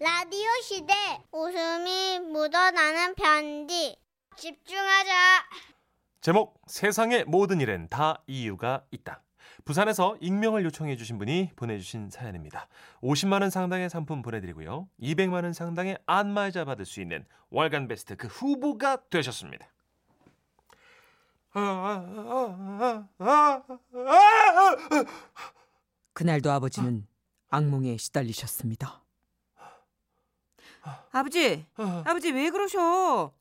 라디오 시대 웃음이 묻어나는 편지 집중하자 제목 세상의 모든 일엔 다 이유가 있다. 부산에서 익명을 요청해 주신 분이 보내주신 사연입니다. 50만 원 상당의 상품 보내드리고요. 200만 원 상당의 안마의자 받을 수 있는 월간 베스트 그 후보가 되셨습니다. 그날도 아버지는 악몽에 시달리셨습니다. 아버지, 아버지 왜 그러셔?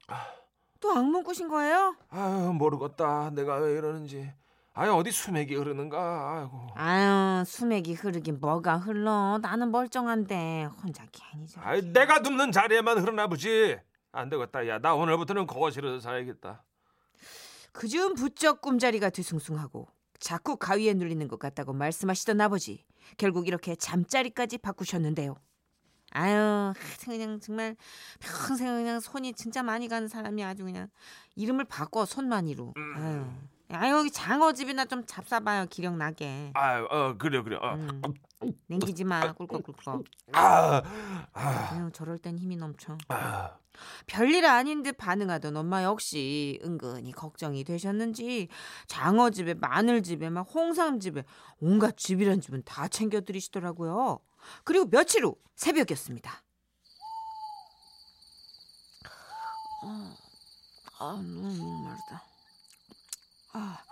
또 악몽 꾸신 거예요? 아유 모르겠다 내가 왜 이러는지 아유 어디 수맥이 흐르는가 아이고 아유, 수맥이 흐르긴 뭐가 흘러? 나는 멀쩡한데 혼자 괜히 저. 아이 내가 눕는 자리에만 흐르나 보지 안 되겠다 야 나 오늘부터는 거실에서 살아야겠다 그중 부쩍 꿈자리가 뒤숭숭하고 자꾸 가위에 눌리는 것 같다고 말씀하시던 아버지 결국 이렇게 잠자리까지 바꾸셨는데요. 아유 하여튼 그냥 정말 평생 그냥 손이 진짜 많이 가는 사람이 아주 그냥 이름을 바꿔 손만이로. 아유, 아유 여기 장어집이나 좀 잡숴봐요 기력 나게. 아유 어 그래 그래 어. 음, 냉기지 마 꿀꺽꿀꺽. 아, 아, 아유 저럴 땐 힘이 넘쳐. 아. 별일 아닌 듯 반응하던 엄마 역시 은근히 걱정이 되셨는지 장어집에 마늘집에 막 홍삼집에 온갖 집이란 집은 다 챙겨 드리시더라고요. 그리고 며칠 후 새벽이었습니다. 아, 아 너무 목마르다. 아.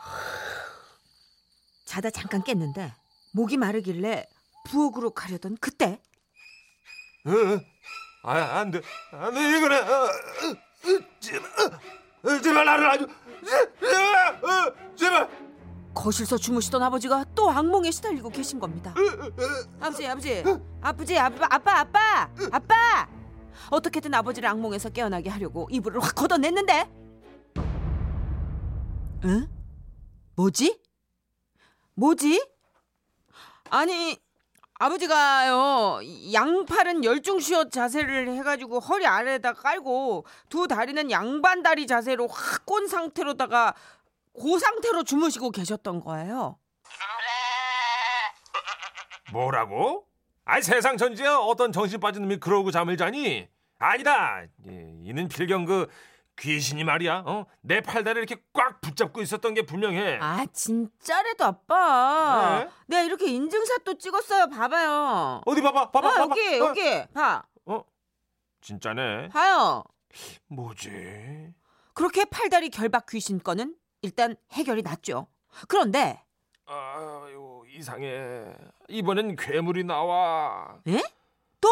자다 잠깐 깼는데 목이 마르길래 부엌으로 가려던 그때 어, 어. 아, 안 돼. 안 돼, 이거는. 어, 어, 어, 제발, 어, 어, 제발 나를 아주. 제- 제발, 어, 제발. 거실서 주무시던 아버지가 또 악몽에 시달리고 계신 겁니다. 아버지, 아버지, 아버지, 아빠, 아빠, 아빠, 아빠. 어떻게든 아버지를 악몽에서 깨어나게 하려고 이불을 확 걷어냈는데, 응? 뭐지? 뭐지? 아니, 아버지가요 양팔은 열중시어 자세를 해가지고 허리 아래에다 깔고 두 다리는 양반다리 자세로 확 꼰 상태로다가 그 상태로 주무시고 계셨던 거예요. 뭐라고? 아이 세상 전지에 어떤 정신 빠진 놈이 그러고 잠을 자니? 아니다. 예, 이는 필경 그 귀신이 말이야. 어? 내 팔다리를 이렇게 꽉 붙잡고 있었던 게 분명해. 아 진짜래도 아빠. 네? 내가 이렇게 인증샷도 찍었어요. 봐봐요. 어디 봐봐, 봐봐, 아, 봐봐. 여기 어, 여기 봐 어? 진짜네. 봐요. 뭐지? 그렇게 팔다리 결박 귀신 건은 일단 해결이 났죠. 그런데 아유 이상해. 이번엔 괴물이 나와. 에? 또?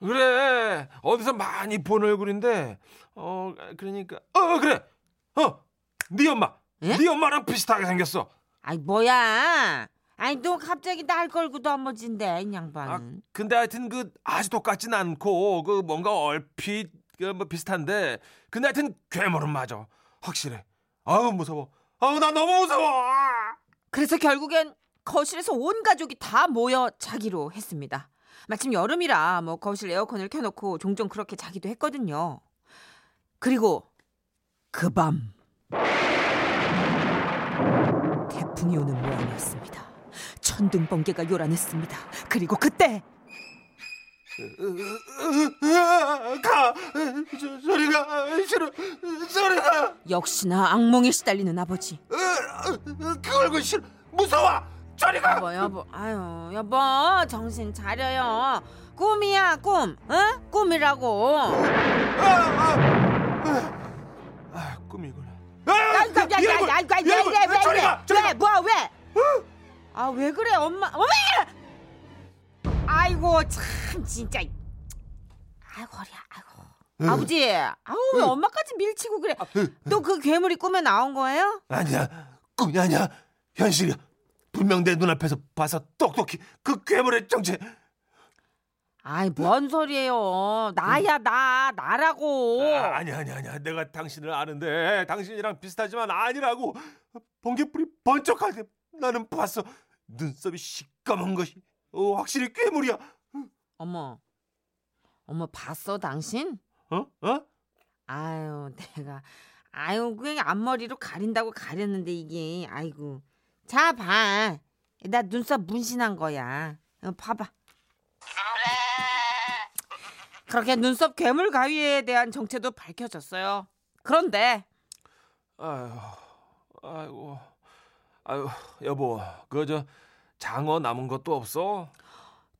그래 어디서 많이 본 얼굴인데 어 그러니까 어 그래 어네 엄마 예? 네 엄마랑 비슷하게 생겼어 아이 뭐야? 아니 너 갑자기 날 걸고 넘어진대 이아 양반은. 근데 하여튼 그 아주 똑같진 않고 그 뭔가 얼핏 그뭐 비슷한데 근데 하여튼 괴물은 맞아 확실해 아우 무서워 아우 나 너무 무서워 그래서 결국엔 거실에서 온 가족이 다 모여 자기로 했습니다. 마침 여름이라 뭐 거실 에어컨을 켜놓고 종종 그렇게 자기도 했거든요. 그리고 그 밤 태풍이 오는 모양이었습니다. 천둥 번개가 요란했습니다. 그리고 그때 가 저, 저리가 싫어 저리가 역시나 악몽에 시달리는 아버지. 그 얼굴 싫어 무서워 저리가 여보 여보 아유 여보 정신 차려요. 꿈이야 꿈. 어? 꿈이라고. 아 꿈이구나 야, 야, 야, 야? 아, 왜 그래, 엄마? 왜? 아이고, 참, 진짜. 아이고, 허리야, 아이고. 아버지, 아우, 왜 엄마까지 밀치고 그래? 또그 괴물이 꿈에 나온 거예요? 아니야 꿈이 아니야 현실이야 분명 내 눈앞에서 봐서 똑똑히 그 괴물의 정체 아이, 뭔 소리예요? 나야, 나, 나라고. 아, 아니야 아니야 아니야 내가 당신을 아는데 당신이랑 비슷하지만 아니라고 번개불이 번쩍할 때 나는 봤어 눈썹이 시꺼먼 것이 어, 확실히 괴물이야 어머, 어머, 봤어, 당신? 어? 어? 아유, 내가 아유, 그냥 앞머리로 가린다고 가렸는데 이게 아이고. 자, 봐. 나 눈썹 문신한 거야. 어, 봐봐. 그렇게 눈썹 괴물 가위에 대한 정체도 밝혀졌어요. 그런데 아유, 아이고, 아유, 여보, 그저 장어 남은 것도 없어?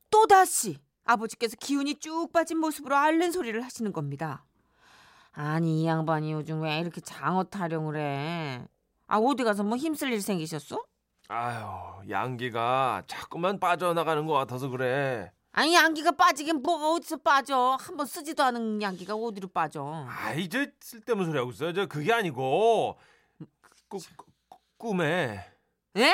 또다시 아버지께서 기운이 쭉 빠진 모습으로 앓는 소리를 하시는 겁니다. 아니 이 양반이 요즘 왜 이렇게 장어 타령을 해? 아 어디 가서 뭐 힘쓸 일 생기셨어? 아유, 양기가 자꾸만 빠져나가는 것 같아서 그래. 아니 양기가 빠지긴 뭐가 어디서 빠져? 한번 쓰지도 않은 양기가 어디로 빠져? 아이, 저 쓸데없는 소리 하고 있어. 저 그게 아니고 꾸, 꾸, 꿈에 에?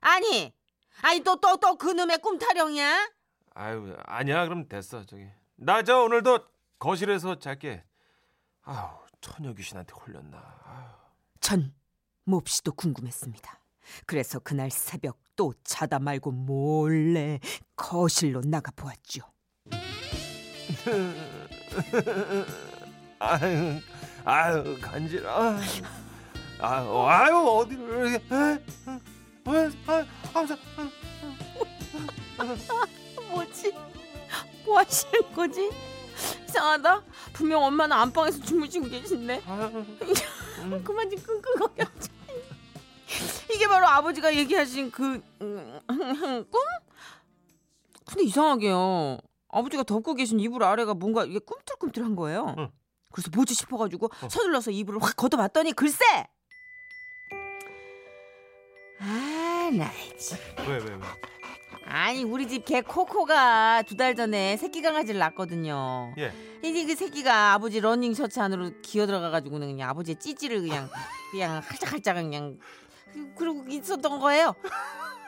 아니 아니 또 또 또 그놈의 꿈 타령이야? 아유, 아니야. 그럼 됐어. 저기 나 저 오늘도 거실에서 잘게. 아유, 처녀 귀신한테 홀렸나. 아유. 전 몹시도 궁금했습니다. 그래서 그날 새벽 또 자다 말고 몰래 거실로 나가 보았죠. 아유, 아유 간지러. 아유, 아유 어디를? 뭐지? 뭐 하시는 거지? 이상하다. 분명 엄마는 안방에서 주무시고 계신데. 음. 그만 좀 끙끙거려. 이게 바로 아버지가 얘기하신 그 음, 꿈? 근데 이상하게요. 아버지가 덮고 계신 이불 아래가 뭔가 이게 꿈틀꿈틀한 거예요. 응. 그래서 뭐지 싶어가지고 어. 서둘러서 이불을 확 걷어봤더니 글쎄. 아, 나 참. 왜, 왜, 왜? 아니 우리 집 개 코코가 두 달 전에 새끼 강아지를 낳거든요. 예. 이제 그 새끼가 아버지 러닝 셔츠 안으로 기어 들어가가지고는 그냥 아버지의 찌찌를 그냥 그냥 할짝할짝 그냥 그러고 있었던 거예요.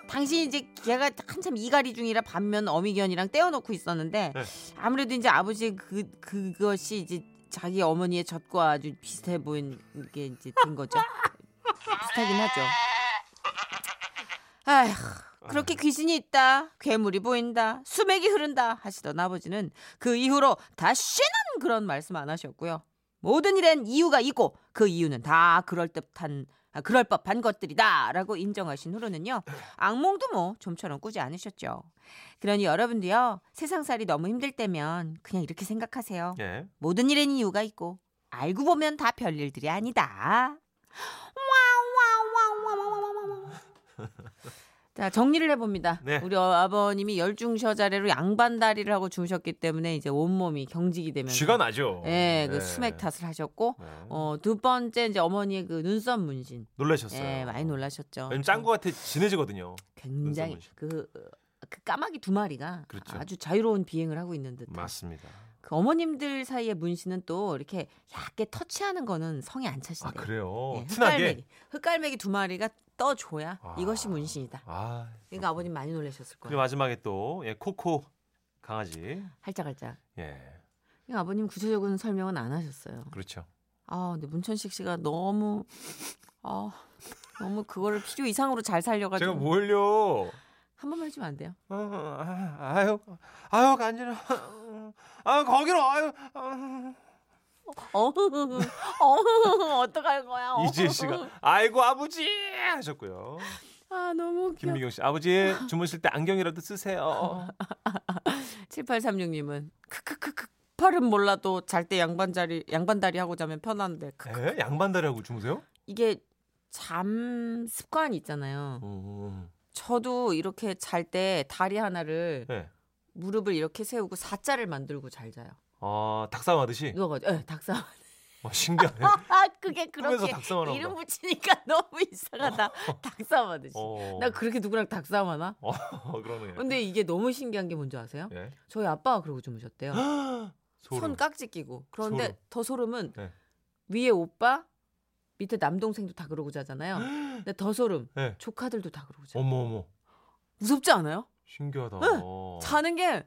당시 이제 걔가 한참 이갈이 중이라 반면 어미견이랑 떼어놓고 있었는데 네. 아무래도 이제 아버지 그 그것이 이제 자기 어머니의 젖과 아주 비슷해 보인 게 이제 된 거죠. 비슷하긴 하죠. 아휴 그렇게 귀신이 있다, 괴물이 보인다, 수맥이 흐른다 하시던 아버지는 그 이후로 다시는 그런 말씀 안 하셨고요. 모든 일엔 이유가 있고 그 이유는 다 그럴 듯한 아, 그럴 법한 것들이다라고 인정하신 후로는요 악몽도 뭐 좀처럼 꾸지 않으셨죠. 그러니 여러분도요 세상살이 너무 힘들 때면 그냥 이렇게 생각하세요. 예. 모든 일엔 이유가 있고 알고 보면 다 별일들이 아니다. 자 정리를 해봅니다. 네. 우리 어- 아버님이 열중셔자래로 양반다리를 하고 주무셨기 때문에 이제 온몸이 경직이 되면서 쥐가 나죠. 예, 그 네. 수맥 탓을 하셨고 네. 어, 두 번째 이제 어머니의 그 눈썹 문신. 놀라셨어요. 예, 많이 놀라셨죠. 짱구 같아 진해지거든요. 굉장히. 그, 그 까마귀 두 마리가 그렇죠. 아주 자유로운 비행을 하고 있는 듯한. 맞습니다. 그 어머님들 사이의 문신은 또 이렇게 얇게 터치하는 거는 성이 안아 차신대요. 그래요. 예. 흑갈매기. 흑갈매기 두 마리가 떠줘야 아. 이것이 문신이다. 아. 그러니까 아버님 많이 놀라셨을 그리고 거예요. 마지막에 또 예, 코코 강아지. 할짝할짝. 예. 그러니까 아버님 구체적인 설명은 안 하셨어요. 그렇죠. 아, 근데 문천식 씨가 너무 아 너무 그거를 필요 이상으로 잘 살려가지고 제가 뭘요? 한 번만 해주면 안 돼요? 어, 아, 아유, 아유 간지러. 아 거기로 아유. 아. 어, 어, 어떡할 거야? 어. 이지혜 씨가 아이고 아버지 하셨고요. 아 너무 웃겨. 김미경 씨 아버지 주무실 때 안경이라도 쓰세요. 7836님은 크크크크 팔은 몰라도 잘 때 양반자리 양반다리 하고 자면 편한데. 에? 양반다리 하고 주무세요? 이게 잠 습관이 있잖아요. 음, 저도 이렇게 잘 때 다리 하나를 네. 무릎을 이렇게 세우고 사자를 만들고 잘 자요. 어 닭싸움 하듯이. 누워가지고 예, 닭싸움. 어, 신기하네. 아 그게 그렇게 이름. 붙이니까 너무 이상하다. 닭싸움 하듯이. 어. 나 그렇게 누구랑 닭싸움 하나? 어, 그러네. 근데 이게 너무 신기한 게 뭔지 아세요? 예. 저희 아빠가 그러고 주무셨대요. 손 깍지 끼고. 그런데 소름. 더 소름은 네. 위에 오빠, 밑에 남동생도 다 그러고 자잖아요. 근데 더 소름. 네. 조카들도 다 그러고 자. 어머 어머. 무섭지 않아요? 신기하다. 네. 자는 게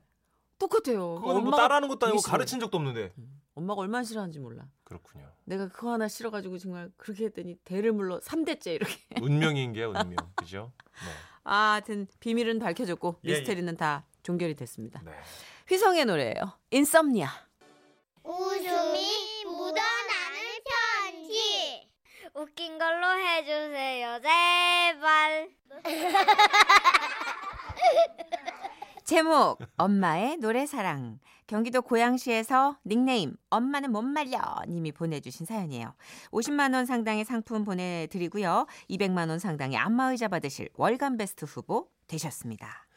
똑같아요. 그거는 뭐 따라하는 것도 아니고. 가르친 적도 없는데. 음, 엄마가 얼마나 싫어하는지 몰라. 그렇군요. 내가 그거 하나 싫어가지고 정말 그렇게 했더니 대를 물러 3대째 이렇게. 운명인 게 운명. 그죠? 아, 하여튼 비밀은 밝혀졌고 예, 예. 미스테리는 다 종결이 됐습니다. 네. 네. 휘성의 노래예요. 인썸니아. 웃음이 묻어나는 편지. 웃긴 걸로 해주세요, 제발. 제목 엄마의 노래사랑 경기도 고양시에서 닉네임 엄마는 못 말려 님이 보내주신 사연이에요. 50만 원 상당의 상품 보내드리고요. 200만 원 상당의 안마의자 받으실 월간 베스트 후보 되셨습니다.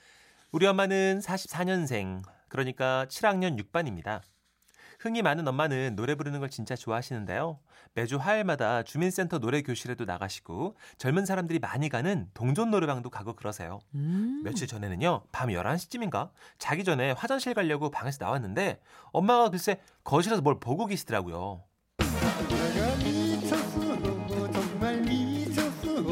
우리 엄마는 44년생, 그러니까 7학년 6반입니다. 흥이 많은 엄마는 노래 부르는 걸 진짜 좋아하시는데요. 매주 화요일마다 주민센터 노래 교실에도 나가시고 젊은 사람들이 많이 가는 동전 노래방도 가고 그러세요. 음. 며칠 전에는요, 밤 11시쯤인가? 자기 전에 화장실 가려고 방에서 나왔는데 엄마가 글쎄 거실에서 뭘 보고 계시더라고요. 내가 미쳤어 정말 미쳤어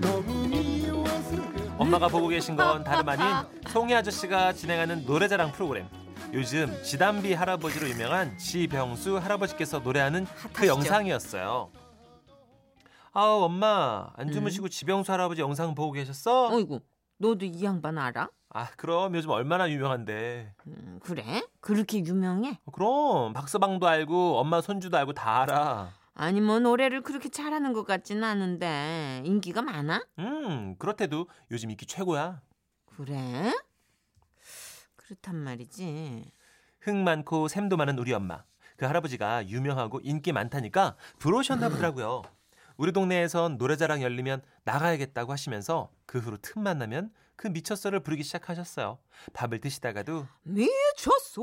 너무 미워서 엄마가 보고 계신 건 다름 아닌 송이 아저씨가 진행하는 노래자랑 프로그램. 요즘 지담비 할아버지로 유명한 지병수 할아버지께서 노래하는 그? 영상이었어요. 아우 엄마 안 주무시고 지병수 할아버지 영상 보고 계셨어? 어이구 너도 이 양반 알아? 아 그럼 요즘 얼마나 유명한데. 음, 그래? 그렇게 유명해? 그럼 박서방도 알고 엄마 손주도 알고 다 알아. 아니 뭐 노래를 그렇게 잘하는 것 같지는 않은데 인기가 많아? 음 그렇대도 요즘 인기 최고야. 그래? 그렇단 말이지. 흥 많고 샘도 많은 우리 엄마. 그 할아버지가 유명하고 인기 많다니까 들어오셨나 보더라고요. 우리 동네에선 노래자랑 열리면 나가야겠다고 하시면서 그 후로 틈만 나면 그 미쳤어를 부르기 시작하셨어요. 밥을 드시다가도 미쳤어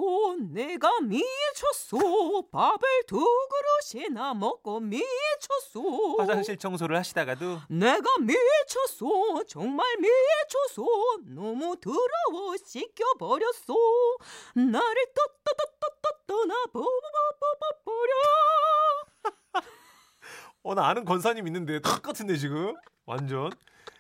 내가 미쳤어 밥을 두 그릇이나 먹고 미쳤어 화장실 청소를 하시다가도 내가 미쳤어 정말 미쳤어 너무 더러워 씻겨버렸어 나를 떠떠떠떠떠 떠나 버버버버버려 어 나 아는 권사님 있는데 똑같은데 지금 완전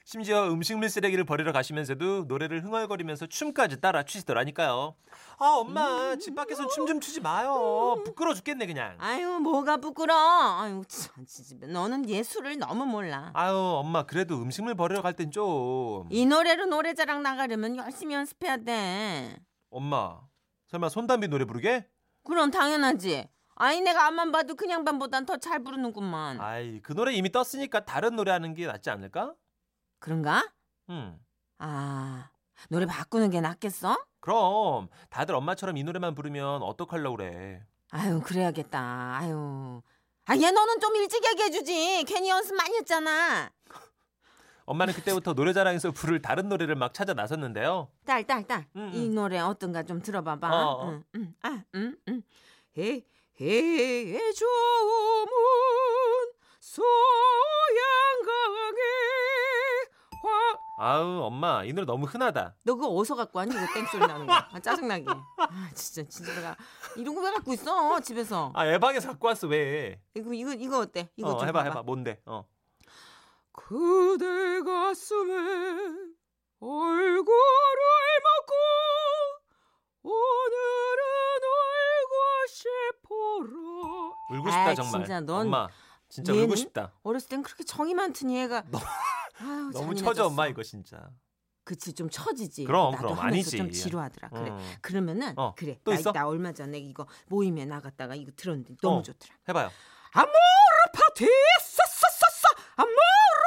심지어 음식물 쓰레기를 버리러 가시면서도 노래를 흥얼거리면서 춤까지 따라 추시더라니까요. 아 엄마 집 밖에선 춤 좀 추지 마요. 부끄러 죽겠네 그냥. 아유 뭐가 부끄러 아유 참 진짜 너는 예술을 너무 몰라 아유 엄마 그래도 음식물 버리러 갈 땐 좀. 이 노래로 노래자랑 나가려면 열심히 연습해야 돼 엄마 설마 손담비 노래 부르게? 그럼 당연하지 아니 내가 앞만 봐도 그냥 반보단 더 잘 부르는구만 아이 그 노래 이미 떴으니까 다른 노래 하는 게 낫지 않을까? 그런가? 응. 아 노래 바꾸는 게 낫겠어? 그럼 다들 엄마처럼 이 노래만 부르면 어떡하려고 그래. 아유 그래야겠다 아유 아 얘 너는 좀 일찍 얘기해 주지 괜히 연습 많이 했잖아 엄마는 그때부터 노래자랑에서 부를 다른 노래를 막 찾아 나섰는데요. 딸 딸딸이 응, 응. 노래 어떤가 좀 들어봐봐 어, 어. 응, 응. 아, 응, 응. 해, 해조문 소양강에 화... 아우 엄마 이 노래 너무 흔하다. 너 그거 어디서 갖고 왔니? 이거 땡소리 나는 거. 아, 짜증나게. 아, 진짜, 진짜 내가 이런 거 왜 갖고 있어? 집에서. 아 애방에서 갖고 왔어 왜? 이거, 이거, 이거 어때? 이거 어, 좀 해봐 봐봐. 해봐 뭔데? 어. 그대 가슴에 얼굴을 먹고 오늘은 울고. 울고 싶다 아, 정말. 진짜 넌 엄마 진짜 울고 싶다. 어렸을 땐 그렇게 정이 많더니 얘가 아유, 너무. 처져 엄마 이거 진짜. 그치 좀 처지지. 그럼, 나도 그럼, 아니지. 좀 지루하더라. 그래. 음. 그러면은 어, 그래. 또 나? 나 얼마 전에 이거 모임에 나갔다가 이거 들었는데 너무 어. 좋더라. 해봐요. 아모르 파티 싸싸싸싸 아모르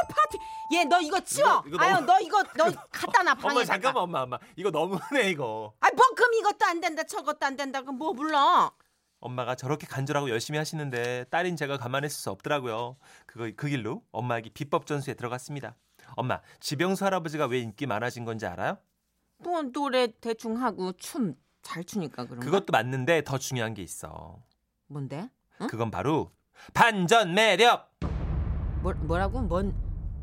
파티. 얘너 이거 치워. 이거- 이거 아유 너무- 너 이거 너 갖다 놔 방에. 엄마 잠깐만 엄마 엄마 이거 너무 흔해 이거. 아 뭐 그럼 이것도 안 된다 저것도 안 된다 그럼 뭐 불러? 엄마가 저렇게 간절하고 열심히 하시는데 딸인 제가 가만히 있을 수 없더라고요. 그거 그 길로 엄마에게 비법 전수에 들어갔습니다. 엄마 지병수 할아버지가 왜 인기 많아진 건지 알아요? 뭐 노래 대충 하고 춤 잘 추니까 그런 거. 그것도 맞는데 더 중요한 게 있어. 뭔데? 응? 그건 바로 반전 매력. 뭐 뭐라고? 뭔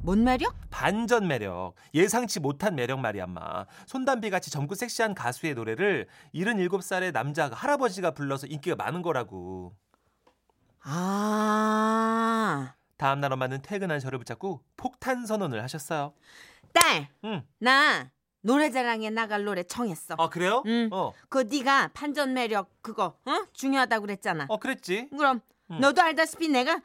뭔 매력? 반전 매력. 예상치 못한 매력 말이야, 엄마. 손담비 같이 젊고 섹시한 가수의 노래를 77살의 남자 할아버지가 불러서 인기가 많은 거라고. 아. 다음 날 엄마는 퇴근한 저를 붙잡고 폭탄 선언을 하셨어요. 딸, 응. 나 노래자랑에 나갈 노래 정했어. 아, 그래요? 응. 어. 그 네가 반전 매력 그거 어? 중요하다고 그랬잖아. 어, 그랬지. 그럼 응. 너도 알다시피 내가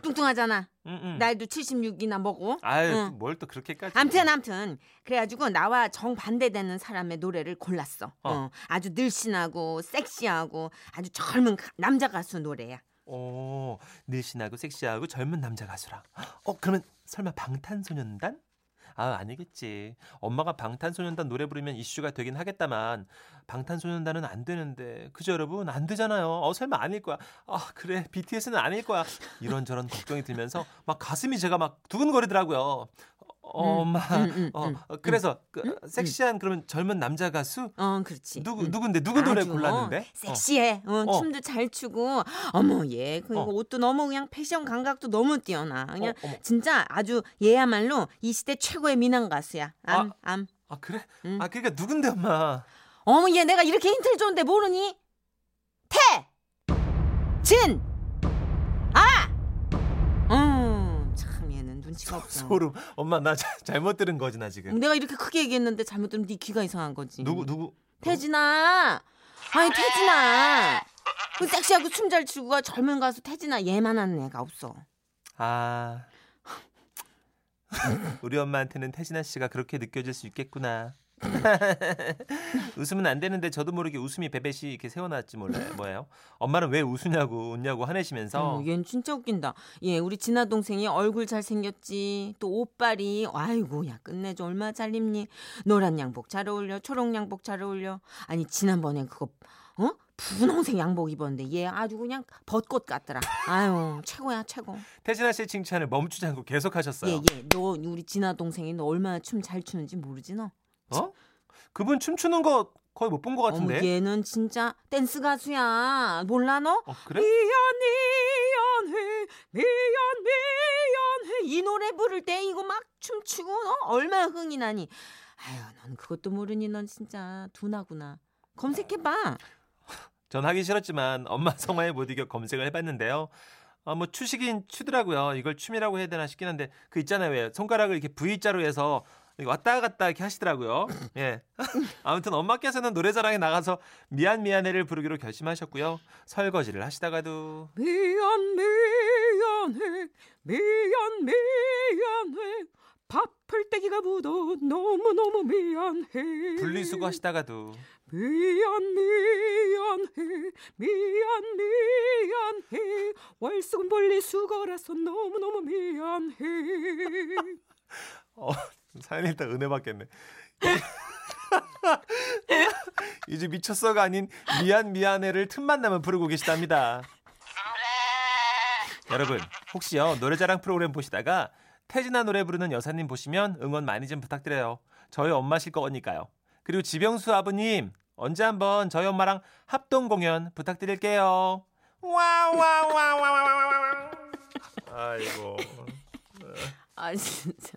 뚱뚱하잖아. 응, 응. 나이도 76이나 먹고. 아유, 응. 뭘또 그렇게까지. 암튼 암튼 그래가지고 나와 정 반대되는 사람의 노래를 골랐어. 어. 어, 아주 늘씬하고 섹시하고 아주 젊은 가- 남자 가수 노래야. 오, 늘씬하고 섹시하고 젊은 남자 가수라. 어, 그러면 설마 방탄소년단? 아 아니겠지. 엄마가 방탄소년단 노래 부르면 이슈가 되긴 하겠다만 방탄소년단은 안 되는데 그죠 여러분 안 되잖아요. 어 설마 아닐 거야. 아 그래 BTS는 아닐 거야. 이런저런 걱정이 들면서 막 가슴이 제가 막 두근거리더라고요. 어, 엄마. 음, 음, 어, 음, 어, 그래서 그, 섹시한 그러면 젊은 남자 가수 어, 그렇지. 누구 음. 누군데 누구 노래 아주, 골랐는데? 어, 섹시해. 어, 어. 춤도 잘 추고. 어머 얘 그리고 어. 옷도 너무 그냥 패션 감각도 너무 뛰어나. 그냥. 진짜 아주 얘야말로 이 시대 최고의 미남 가수야. 암, 암. 아 그래? 음. 아 그러니까 누군데 엄마? 어머 얘 내가 이렇게 힌트를 줬는데 모르니? 태! 진! 아! 눈치가 없어. 소름. 엄마 나 자- 잘못 들은 거지 나 지금. 내가 이렇게 크게 얘기했는데 잘못 들으면 네 귀가 이상한 거지. 누구 누구? 태진아. 아니 태진아. 그 섹시하고 춤 잘 추고 젊은 가수 태진아 얘만한 애가 없어. 아. 우리 엄마한테는 태진아 씨가 그렇게 느껴질 수 있겠구나. 웃으면 안 되는데 저도 모르게 웃음이 베벳이 이렇게 새어나왔지 몰라요. 뭐예요? 엄마는 왜 웃으냐고 웃냐고 화내시면서 어, 얘는 진짜 웃긴다. 예, 우리 진아 동생이 얼굴 잘 생겼지. 또 옷빨이 아이고 야 끝내줘 얼마 잘 입니? 노란 양복 잘 어울려. 초록 양복 잘 어울려. 아니 지난번에 그거 어? 분홍색 양복 입었는데 얘 아주 그냥 벚꽃 같더라. 아유 최고야 최고. 태진아 씨의 칭찬을 멈추지 않고 계속하셨어요. 예, 예. 너 우리 진아 동생이 너 얼마나 춤 잘 추는지 모르지 너? 어? 그분 춤추는 거 거의 못 본 것 같은데. 얘는 진짜 댄스 가수야. 몰라 너? 어 그래? 미안 미안해 미안 미안해 이 노래 부를 때 이거 막 춤추고 너 얼마나 흥이 나니 아유 넌 그것도 모르니 넌 진짜 둔하구나 검색해봐 전 하기 싫었지만 엄마 성화에 못 이겨 검색을 해봤는데요. 아, 뭐 추시긴 추더라고요. 이걸 춤이라고 해야 되나 싶긴 한데 그 있잖아요. 왜 손가락을 이렇게 V자로 해서 왔다 갔다 이렇게 하시더라고요. 예. 아무튼 엄마께서는 노래자랑에 나가서 미안 미안해를 부르기로 결심하셨고요. 설거지를 하시다가도. 미안 미안해. 미안 미안해. 밥풀떼기가 묻어 너무너무 미안해. 분리수거 하시다가도. 미안 미안해. 미안 미안해. 월수금 분리수거라서 너무너무 미안해 어, 사연 일단 은혜 받겠네. 이제 미쳤어가 아닌 미안 미안해를 틈만 나면 부르고 계시답니다. 여러분 혹시요 노래자랑 프로그램 보시다가 태진아 노래 부르는 여사님 보시면 응원 많이 좀 부탁드려요. 저희 엄마실 거니까요. 그리고 지병수 아버님 언제 한번 저희 엄마랑 합동 공연 부탁드릴게요. 와와와와와와. 아이고. 아 진짜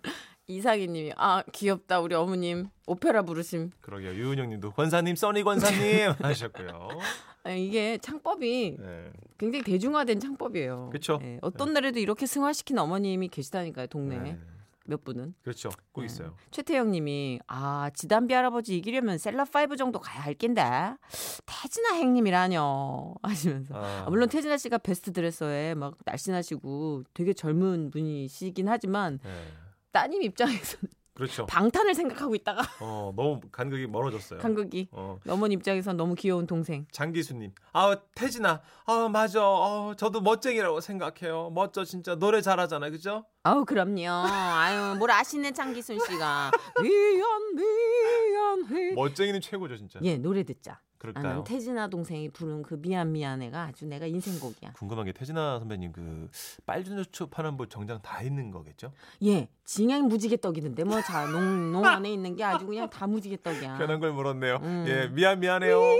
이상희님이 아 귀엽다 우리 어머님 오페라 부르심 그러게요. 유은영님도 권사님, 써니 권사님 하셨고요. 아, 이게 창법이 네. 굉장히 대중화된 창법이에요. 그쵸. 예, 어떤 노래도 이렇게 승화시킨 어머님이 계시다니까요 동네에 네. 몇 분은 그렇죠. 꼭 네. 있어요. 최태영님이 아 지단비 할아버지 이기려면 셀럽 5 정도 가야 할 낀데 태진아 행님이라뇨 하시면서 아, 아, 물론 태진아 씨가 베스트 드레서에 막 날씬하시고 되게 젊은 분이시긴 하지만 네. 따님 입장에서 그렇죠. 방탄을 생각하고 있다가 어, 너무 간극이 멀어졌어요. 간극이 어, 어머니 입장에서 너무 귀여운 동생. 장기수님. 아, 태진아. 아, 맞아. 아, 저도 멋쟁이라고 생각해요. 멋져, 진짜. 노래 잘하잖아, 그죠? 아우 그럼요. 아유 뭘 아시네 장기순 씨가. 미안 미안해. 멋쟁이는 최고죠, 진짜. 예 노래 듣자. 아, 그럴까요? 난 태진아 동생이 부른 그 미안 미안해가 아주 내가 인생곡이야. 궁금한 게 태진아 선배님 그 빨주노초 뭐 정장 다 있는 거겠죠? 예 징행 무지개 떡이던데 뭐자농농 안에 있는 게 아주 그냥 다 무지개 떡이야. 편한 걸 물었네요. 음. 예, 미안 미안해요. 미안